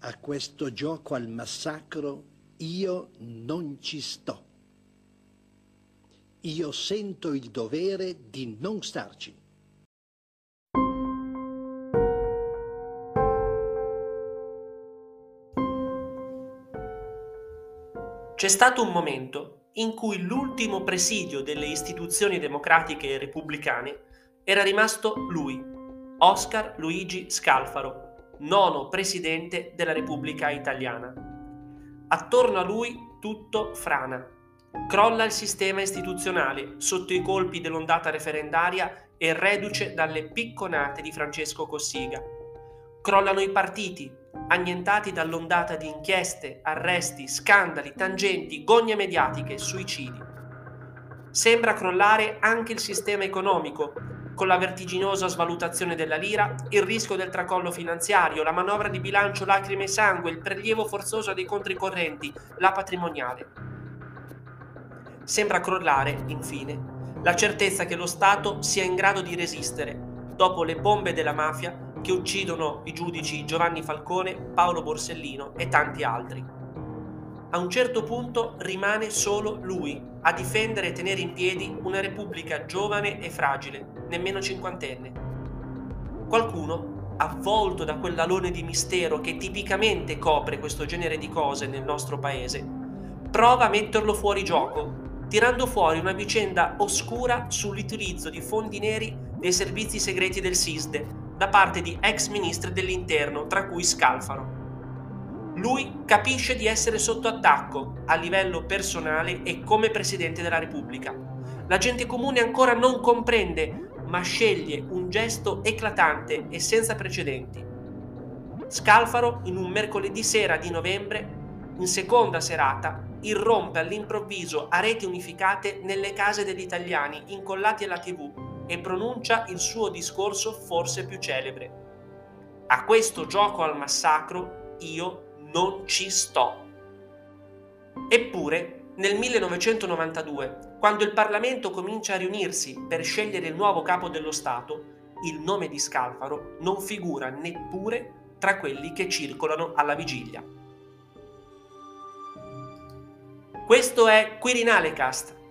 A questo gioco al massacro io non ci sto. Io sento il dovere di non starci. C'è stato un momento in cui l'ultimo presidio delle istituzioni democratiche e repubblicane era rimasto lui, Oscar Luigi Scalfaro, nono presidente della Repubblica Italiana. Attorno a lui tutto frana. Crolla il sistema istituzionale sotto i colpi dell'ondata referendaria e reduce dalle picconate di Francesco Cossiga. Crollano i partiti, annientati dall'ondata di inchieste, arresti, scandali, tangenti, gogne mediatiche suicidi. Sembra crollare anche il sistema economico, con la vertiginosa svalutazione della lira, il rischio del tracollo finanziario, la manovra di bilancio lacrime e sangue, il prelievo forzoso dei conti correnti, la patrimoniale. Sembra crollare, infine, la certezza che lo Stato sia in grado di resistere dopo le bombe della mafia che uccidono i giudici Giovanni Falcone, Paolo Borsellino e tanti altri. A un certo punto rimane solo lui a difendere e tenere in piedi una repubblica giovane e fragile, nemmeno cinquantenne. Qualcuno, avvolto da quell'alone di mistero che tipicamente copre questo genere di cose nel nostro paese, prova a metterlo fuori gioco, tirando fuori una vicenda oscura sull'utilizzo di fondi neri dei servizi segreti del SISDE da parte di ex ministri dell'interno, tra cui Scalfaro. Lui capisce di essere sotto attacco a livello personale e come Presidente della Repubblica. La gente comune ancora non comprende, ma sceglie un gesto eclatante e senza precedenti. Scalfaro, in un mercoledì sera di novembre, in seconda serata, irrompe all'improvviso a reti unificate nelle case degli italiani incollati alla TV e pronuncia il suo discorso forse più celebre. A questo gioco al massacro io non ci sto. Eppure, nel 1992, quando il Parlamento comincia a riunirsi per scegliere il nuovo capo dello Stato, il nome di Scalfaro non figura neppure tra quelli che circolano alla vigilia. Questo è Quirinale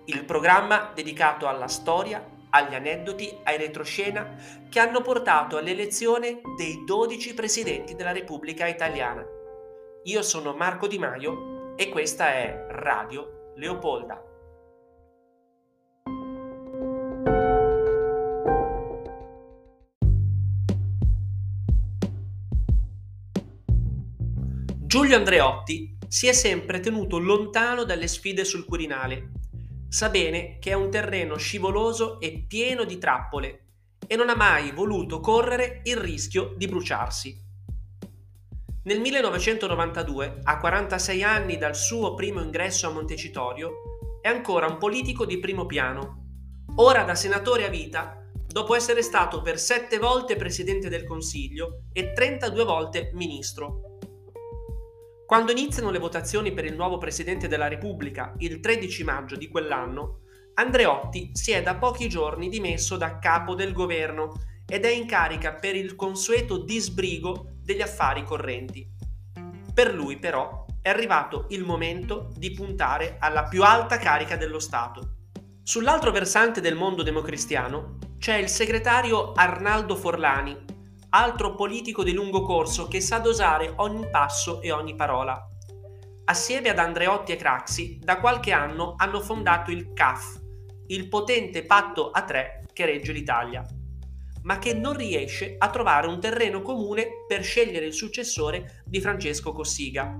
il programma dedicato alla storia agli aneddoti, ai retroscena che hanno portato all'elezione dei 12 presidenti della Repubblica Italiana. Io sono Marco Di Maio e questa è Radio Leopolda. Giulio Andreotti si è sempre tenuto lontano dalle sfide sul Quirinale Sa bene che è un terreno scivoloso e pieno di trappole e non ha mai voluto correre il rischio di bruciarsi. Nel 1992, a 46 anni dal suo primo ingresso a Montecitorio, è ancora un politico di primo piano, ora da senatore a vita, dopo essere stato per sette volte Presidente del Consiglio e 32 volte Ministro, quando iniziano le votazioni per il nuovo Presidente della Repubblica il 13 maggio di quell'anno, Andreotti si è da pochi giorni dimesso da capo del governo ed è in carica per il consueto disbrigo degli affari correnti. Per lui però è arrivato il momento di puntare alla più alta carica dello Stato. Sull'altro versante del mondo democristiano c'è il segretario Arnaldo Forlani, altro politico di lungo corso che sa dosare ogni passo e ogni parola. Assieme ad Andreotti e Craxi, da qualche anno hanno fondato il CAF, il potente patto a tre che regge l'Italia, ma che non riesce a trovare un terreno comune per scegliere il successore di Francesco Cossiga.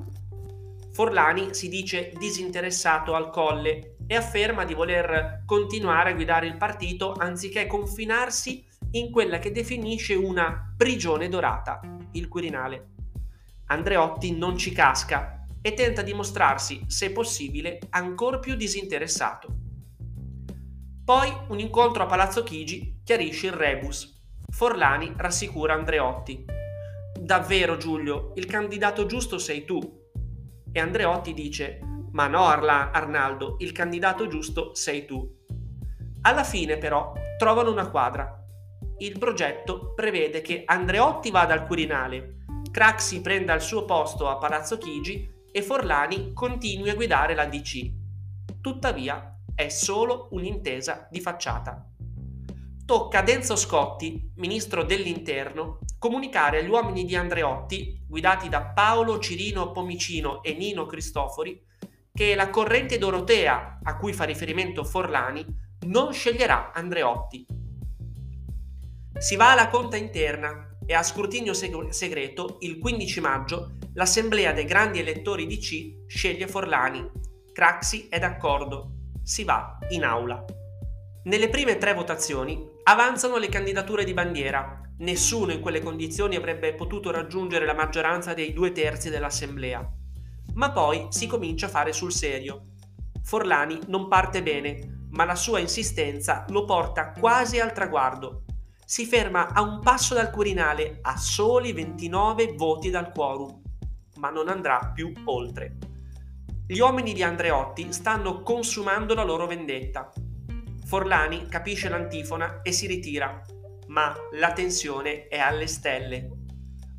Forlani si dice disinteressato al colle e afferma di voler continuare a guidare il partito anziché confinarsi in quella che definisce una prigione dorata, il Quirinale. Andreotti non ci casca e tenta di mostrarsi, se possibile, ancora più disinteressato. Poi un incontro a Palazzo Chigi chiarisce il rebus. Forlani rassicura Andreotti. Davvero Giulio, il candidato giusto sei tu. E Andreotti dice, ma no Arla, Arnaldo, il candidato giusto sei tu. Alla fine però trovano una quadra il progetto prevede che Andreotti vada al Quirinale, Craxi prenda il suo posto a Palazzo Chigi e Forlani continui a guidare la DC. Tuttavia è solo un'intesa di facciata. Tocca a Enzo Scotti, ministro dell'Interno, comunicare agli uomini di Andreotti, guidati da Paolo Cirino Pomicino e Nino Cristofori, che la corrente Dorotea, a cui fa riferimento Forlani, non sceglierà Andreotti. Si va alla conta interna e a scrutinio seg- segreto, il 15 maggio, l'Assemblea dei grandi elettori di C sceglie Forlani. Craxi è d'accordo. Si va in aula. Nelle prime tre votazioni avanzano le candidature di bandiera. Nessuno in quelle condizioni avrebbe potuto raggiungere la maggioranza dei due terzi dell'Assemblea. Ma poi si comincia a fare sul serio. Forlani non parte bene, ma la sua insistenza lo porta quasi al traguardo si ferma a un passo dal Quirinale a soli 29 voti dal quorum, ma non andrà più oltre. Gli uomini di Andreotti stanno consumando la loro vendetta. Forlani capisce l'antifona e si ritira, ma la tensione è alle stelle.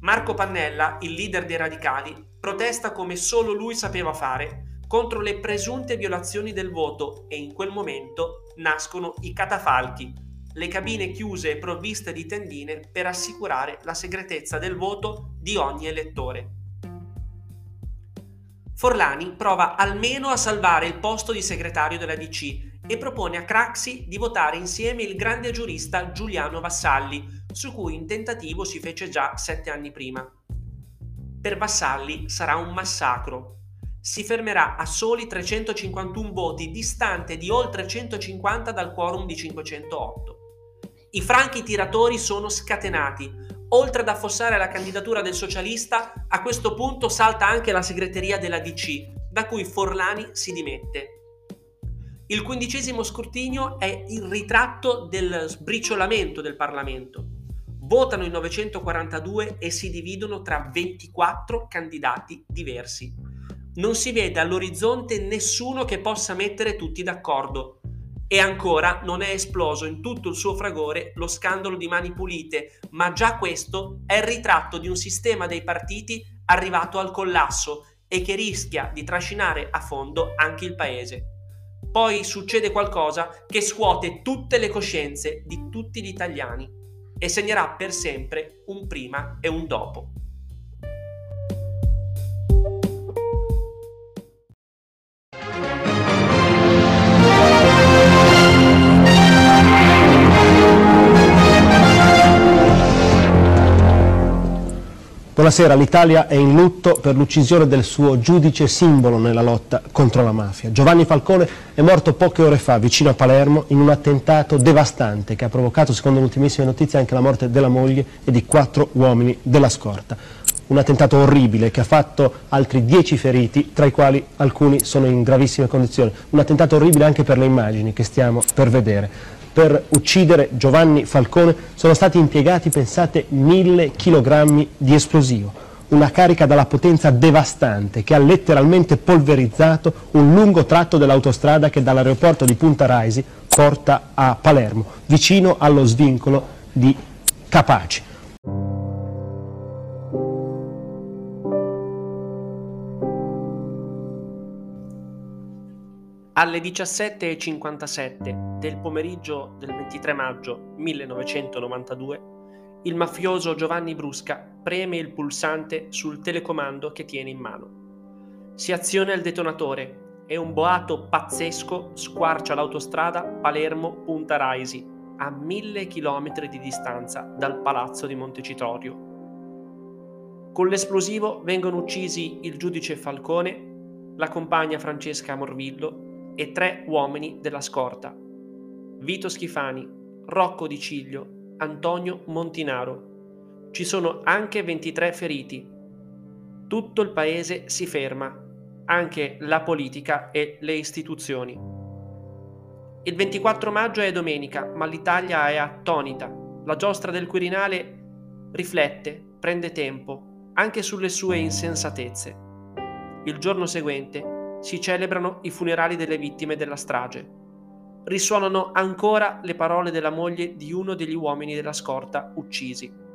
Marco Pannella, il leader dei radicali, protesta come solo lui sapeva fare contro le presunte violazioni del voto e in quel momento nascono i catafalchi, le cabine chiuse e provviste di tendine per assicurare la segretezza del voto di ogni elettore. Forlani prova almeno a salvare il posto di segretario della DC e propone a Craxi di votare insieme il grande giurista Giuliano Vassalli, su cui in tentativo si fece già sette anni prima. Per Vassalli sarà un massacro. Si fermerà a soli 351 voti, distante di oltre 150 dal quorum di 508. I franchi tiratori sono scatenati. Oltre ad affossare la candidatura del socialista, a questo punto salta anche la segreteria della DC, da cui Forlani si dimette. Il quindicesimo scrutinio è il ritratto del sbriciolamento del Parlamento. Votano in 942 e si dividono tra 24 candidati diversi. Non si vede all'orizzonte nessuno che possa mettere tutti d'accordo. E ancora non è esploso in tutto il suo fragore lo scandalo di Mani Pulite, ma già questo è il ritratto di un sistema dei partiti arrivato al collasso e che rischia di trascinare a fondo anche il paese. Poi succede qualcosa che scuote tutte le coscienze di tutti gli italiani e segnerà per sempre un prima e un dopo. Buonasera, l'Italia è in lutto per l'uccisione del suo giudice simbolo nella lotta contro la mafia. Giovanni Falcone è morto poche ore fa vicino a Palermo in un attentato devastante che ha provocato, secondo le ultimissime notizie, anche la morte della moglie e di quattro uomini della scorta. Un attentato orribile che ha fatto altri dieci feriti, tra i quali alcuni sono in gravissime condizioni. Un attentato orribile anche per le immagini che stiamo per vedere per uccidere Giovanni Falcone sono stati impiegati, pensate, mille chilogrammi di esplosivo, una carica dalla potenza devastante che ha letteralmente polverizzato un lungo tratto dell'autostrada che dall'aeroporto di Punta Raisi porta a Palermo, vicino allo svincolo di Capaci. Alle 17.57 del pomeriggio del 23 maggio 1992, il mafioso Giovanni Brusca preme il pulsante sul telecomando che tiene in mano. Si aziona il detonatore e un boato pazzesco squarcia l'autostrada Palermo-Punta Raisi a mille chilometri di distanza dal palazzo di Montecitorio. Con l'esplosivo vengono uccisi il giudice Falcone, la compagna Francesca Morvillo e tre uomini della scorta. Vito Schifani, Rocco Di Ciglio, Antonio Montinaro. Ci sono anche 23 feriti. Tutto il paese si ferma, anche la politica e le istituzioni. Il 24 maggio è domenica, ma l'Italia è attonita. La giostra del Quirinale riflette, prende tempo, anche sulle sue insensatezze. Il giorno seguente si celebrano i funerali delle vittime della strage. Risuonano ancora le parole della moglie di uno degli uomini della scorta uccisi.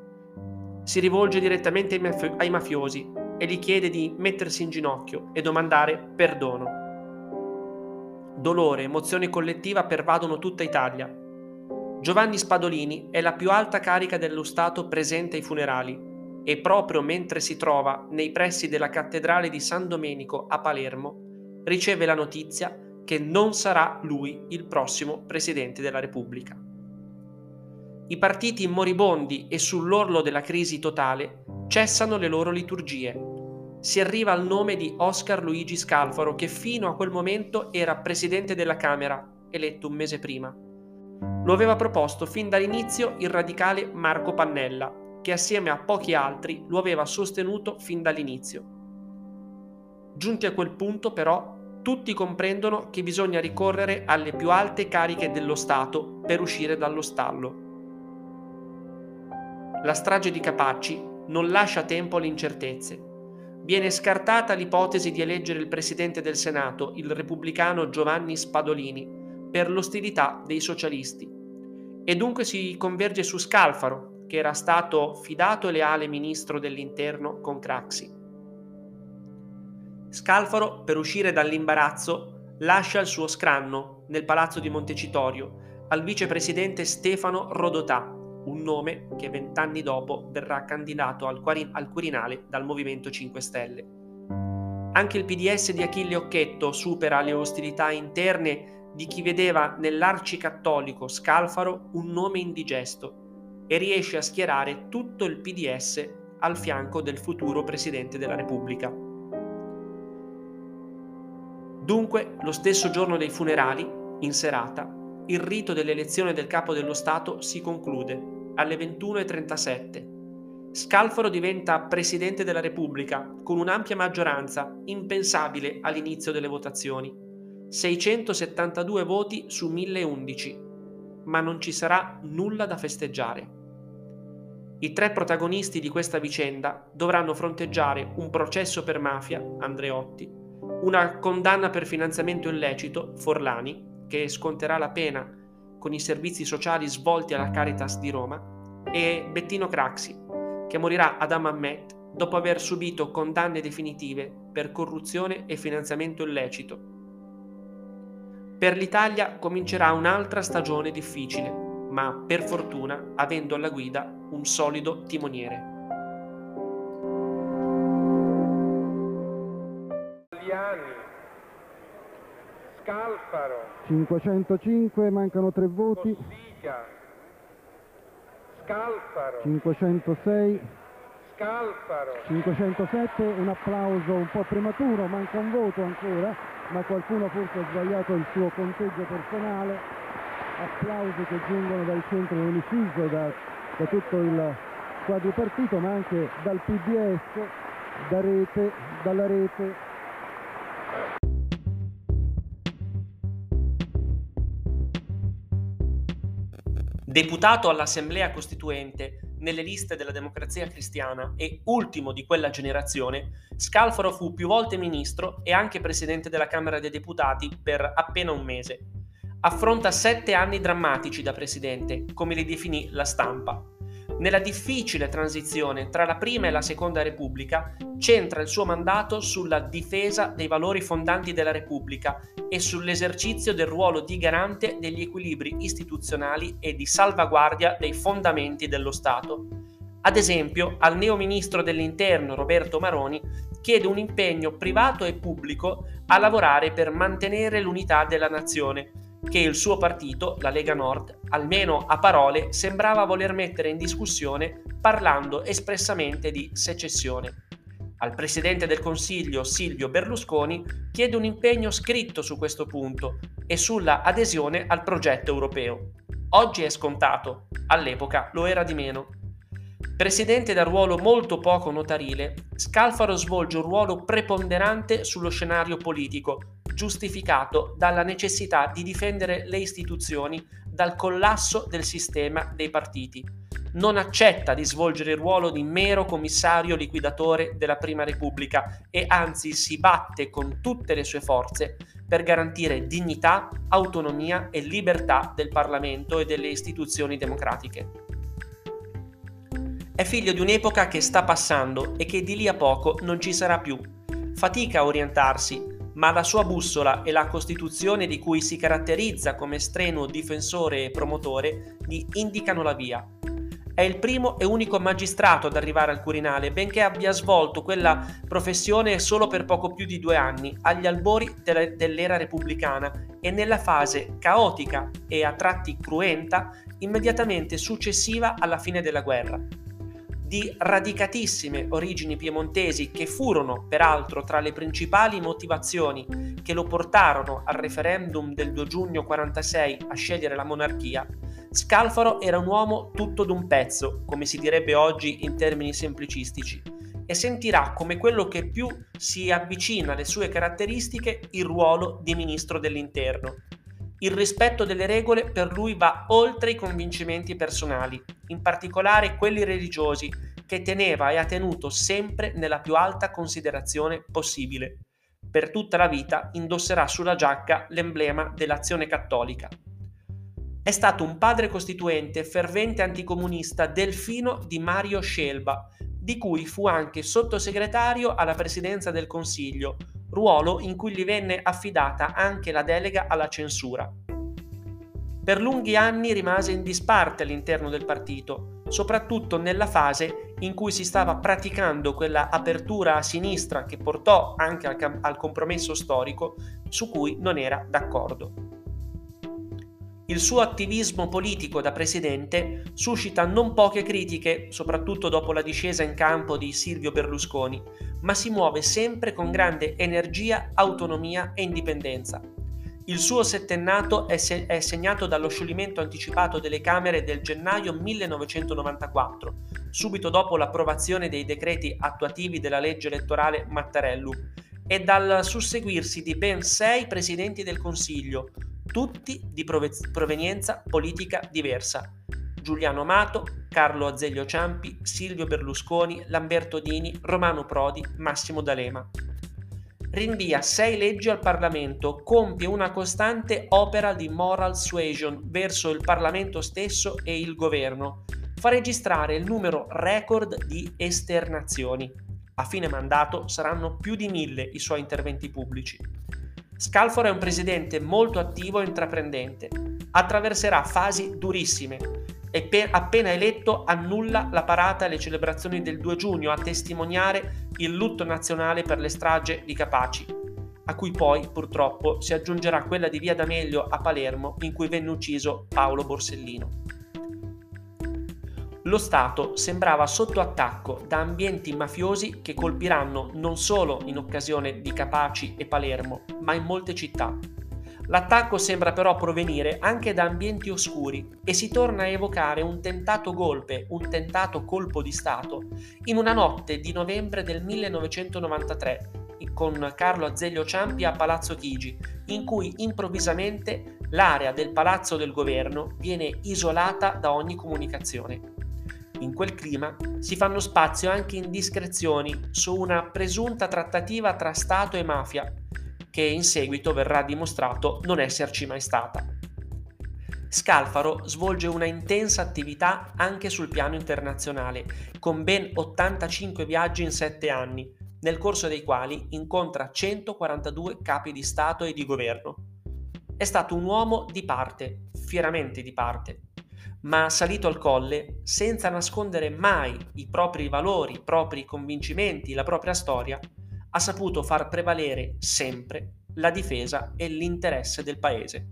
si rivolge direttamente ai mafiosi e gli chiede di mettersi in ginocchio e domandare perdono. Dolore e emozione collettiva pervadono tutta Italia. Giovanni Spadolini è la più alta carica dello Stato presente ai funerali e proprio mentre si trova nei pressi della cattedrale di San Domenico a Palermo, riceve la notizia che non sarà lui il prossimo Presidente della Repubblica. I partiti moribondi e sull'orlo della crisi totale cessano le loro liturgie. Si arriva al nome di Oscar Luigi Scalfaro che fino a quel momento era Presidente della Camera, eletto un mese prima. Lo aveva proposto fin dall'inizio il radicale Marco Pannella, che assieme a pochi altri lo aveva sostenuto fin dall'inizio. Giunti a quel punto però tutti comprendono che bisogna ricorrere alle più alte cariche dello Stato per uscire dallo stallo. La strage di Capacci non lascia tempo alle incertezze. Viene scartata l'ipotesi di eleggere il presidente del Senato, il repubblicano Giovanni Spadolini, per l'ostilità dei socialisti. E dunque si converge su Scalfaro, che era stato fidato e leale ministro dell'interno con Craxi. Scalfaro, per uscire dall'imbarazzo, lascia il suo scranno nel palazzo di Montecitorio al vicepresidente Stefano Rodotà, un nome che vent'anni dopo verrà candidato al, al Quirinale dal Movimento 5 Stelle. Anche il PDS di Achille Occhetto supera le ostilità interne di chi vedeva nell'arcicattolico Scalfaro un nome indigesto e riesce a schierare tutto il PDS al fianco del futuro Presidente della Repubblica. Dunque, lo stesso giorno dei funerali, in serata, il rito dell'elezione del capo dello Stato si conclude alle 21.37. Scalfaro diventa Presidente della Repubblica con un'ampia maggioranza, impensabile all'inizio delle votazioni. 672 voti su 1011, ma non ci sarà nulla da festeggiare. I tre protagonisti di questa vicenda dovranno fronteggiare un processo per mafia, Andreotti, una condanna per finanziamento illecito, Forlani, che sconterà la pena con i servizi sociali svolti alla Caritas di Roma, e Bettino Craxi, che morirà ad Amammet dopo aver subito condanne definitive per corruzione e finanziamento illecito. Per l'Italia comincerà un'altra stagione difficile, ma per fortuna avendo alla guida un solido timoniere. 505 mancano tre voti. Cossiga Scalfaro. 506 Scalfaro. 507 un applauso un po' prematuro manca un voto ancora ma qualcuno forse ha sbagliato il suo conteggio personale. Applausi che giungono dal centro dell'edificio da, da tutto il quadripartito ma anche dal PDS da rete, dalla rete Deputato all'Assemblea Costituente nelle liste della Democrazia Cristiana e ultimo di quella generazione, Scalfaro fu più volte ministro e anche presidente della Camera dei Deputati per appena un mese. Affronta sette anni drammatici da presidente, come li definì la stampa. Nella difficile transizione tra la prima e la seconda Repubblica centra il suo mandato sulla difesa dei valori fondanti della Repubblica e sull'esercizio del ruolo di garante degli equilibri istituzionali e di salvaguardia dei fondamenti dello Stato. Ad esempio, al neo ministro dell'Interno Roberto Maroni chiede un impegno privato e pubblico a lavorare per mantenere l'unità della nazione, che il suo partito, la Lega Nord, almeno a parole, sembrava voler mettere in discussione parlando espressamente di secessione. Al Presidente del Consiglio Silvio Berlusconi chiede un impegno scritto su questo punto e sulla adesione al progetto europeo. Oggi è scontato, all'epoca lo era di meno. Presidente da ruolo molto poco notarile, Scalfaro svolge un ruolo preponderante sullo scenario politico, giustificato dalla necessità di difendere le istituzioni dal collasso del sistema dei partiti. Non accetta di svolgere il ruolo di mero commissario liquidatore della Prima Repubblica e anzi si batte con tutte le sue forze per garantire dignità, autonomia e libertà del Parlamento e delle istituzioni democratiche. È figlio di un'epoca che sta passando e che di lì a poco non ci sarà più. Fatica a orientarsi, ma la sua bussola e la Costituzione di cui si caratterizza come strenuo difensore e promotore gli indicano la via. È il primo e unico magistrato ad arrivare al Quirinale, benché abbia svolto quella professione solo per poco più di due anni, agli albori dell'era repubblicana e nella fase caotica e a tratti cruenta immediatamente successiva alla fine della guerra di radicatissime origini piemontesi che furono peraltro tra le principali motivazioni che lo portarono al referendum del 2 giugno 46 a scegliere la monarchia, Scalfaro era un uomo tutto d'un pezzo, come si direbbe oggi in termini semplicistici, e sentirà come quello che più si avvicina alle sue caratteristiche il ruolo di ministro dell'interno il rispetto delle regole per lui va oltre i convincimenti personali, in particolare quelli religiosi, che teneva e ha tenuto sempre nella più alta considerazione possibile. Per tutta la vita indosserà sulla giacca l'emblema dell'azione cattolica. È stato un padre costituente fervente anticomunista delfino di Mario Scelba, di cui fu anche sottosegretario alla presidenza del Consiglio, ruolo in cui gli venne affidata anche la delega alla censura. Per lunghi anni rimase in disparte all'interno del partito, soprattutto nella fase in cui si stava praticando quella apertura a sinistra che portò anche al, al compromesso storico su cui non era d'accordo. Il suo attivismo politico da presidente suscita non poche critiche, soprattutto dopo la discesa in campo di Silvio Berlusconi, ma si muove sempre con grande energia, autonomia e indipendenza. Il suo settennato è, se- è, segnato dallo scioglimento anticipato delle Camere del gennaio 1994, subito dopo l'approvazione dei decreti attuativi della legge elettorale Mattarello, e dal susseguirsi di ben sei presidenti del Consiglio, tutti di prove- provenienza politica diversa. Giuliano Amato, Carlo Azeglio Ciampi, Silvio Berlusconi, Lamberto Dini, Romano Prodi, Massimo D'Alema. Rinvia sei leggi al Parlamento, compie una costante opera di moral suasion verso il Parlamento stesso e il governo, fa registrare il numero record di esternazioni. A fine mandato saranno più di mille i suoi interventi pubblici. Scalfaro è un presidente molto attivo e intraprendente. Attraverserà fasi durissime e per, appena eletto annulla la parata e le celebrazioni del 2 giugno a testimoniare il lutto nazionale per le strage di Capaci, a cui poi purtroppo si aggiungerà quella di Via D'Amelio a Palermo in cui venne ucciso Paolo Borsellino lo Stato sembrava sotto attacco da ambienti mafiosi che colpiranno non solo in occasione di Capaci e Palermo, ma in molte città. L'attacco sembra però provenire anche da ambienti oscuri e si torna a evocare un tentato golpe, un tentato colpo di Stato, in una notte di novembre del 1993 con Carlo Azeglio Ciampi a Palazzo Chigi, in cui improvvisamente l'area del Palazzo del Governo viene isolata da ogni comunicazione. In quel clima si fanno spazio anche indiscrezioni su una presunta trattativa tra Stato e mafia, che in seguito verrà dimostrato non esserci mai stata. Scalfaro svolge una intensa attività anche sul piano internazionale, con ben 85 viaggi in 7 anni, nel corso dei quali incontra 142 capi di Stato e di governo. È stato un uomo di parte, fieramente di parte, ma salito al colle senza nascondere mai i propri valori, i propri convincimenti, la propria storia, ha saputo far prevalere sempre la difesa e l'interesse del paese.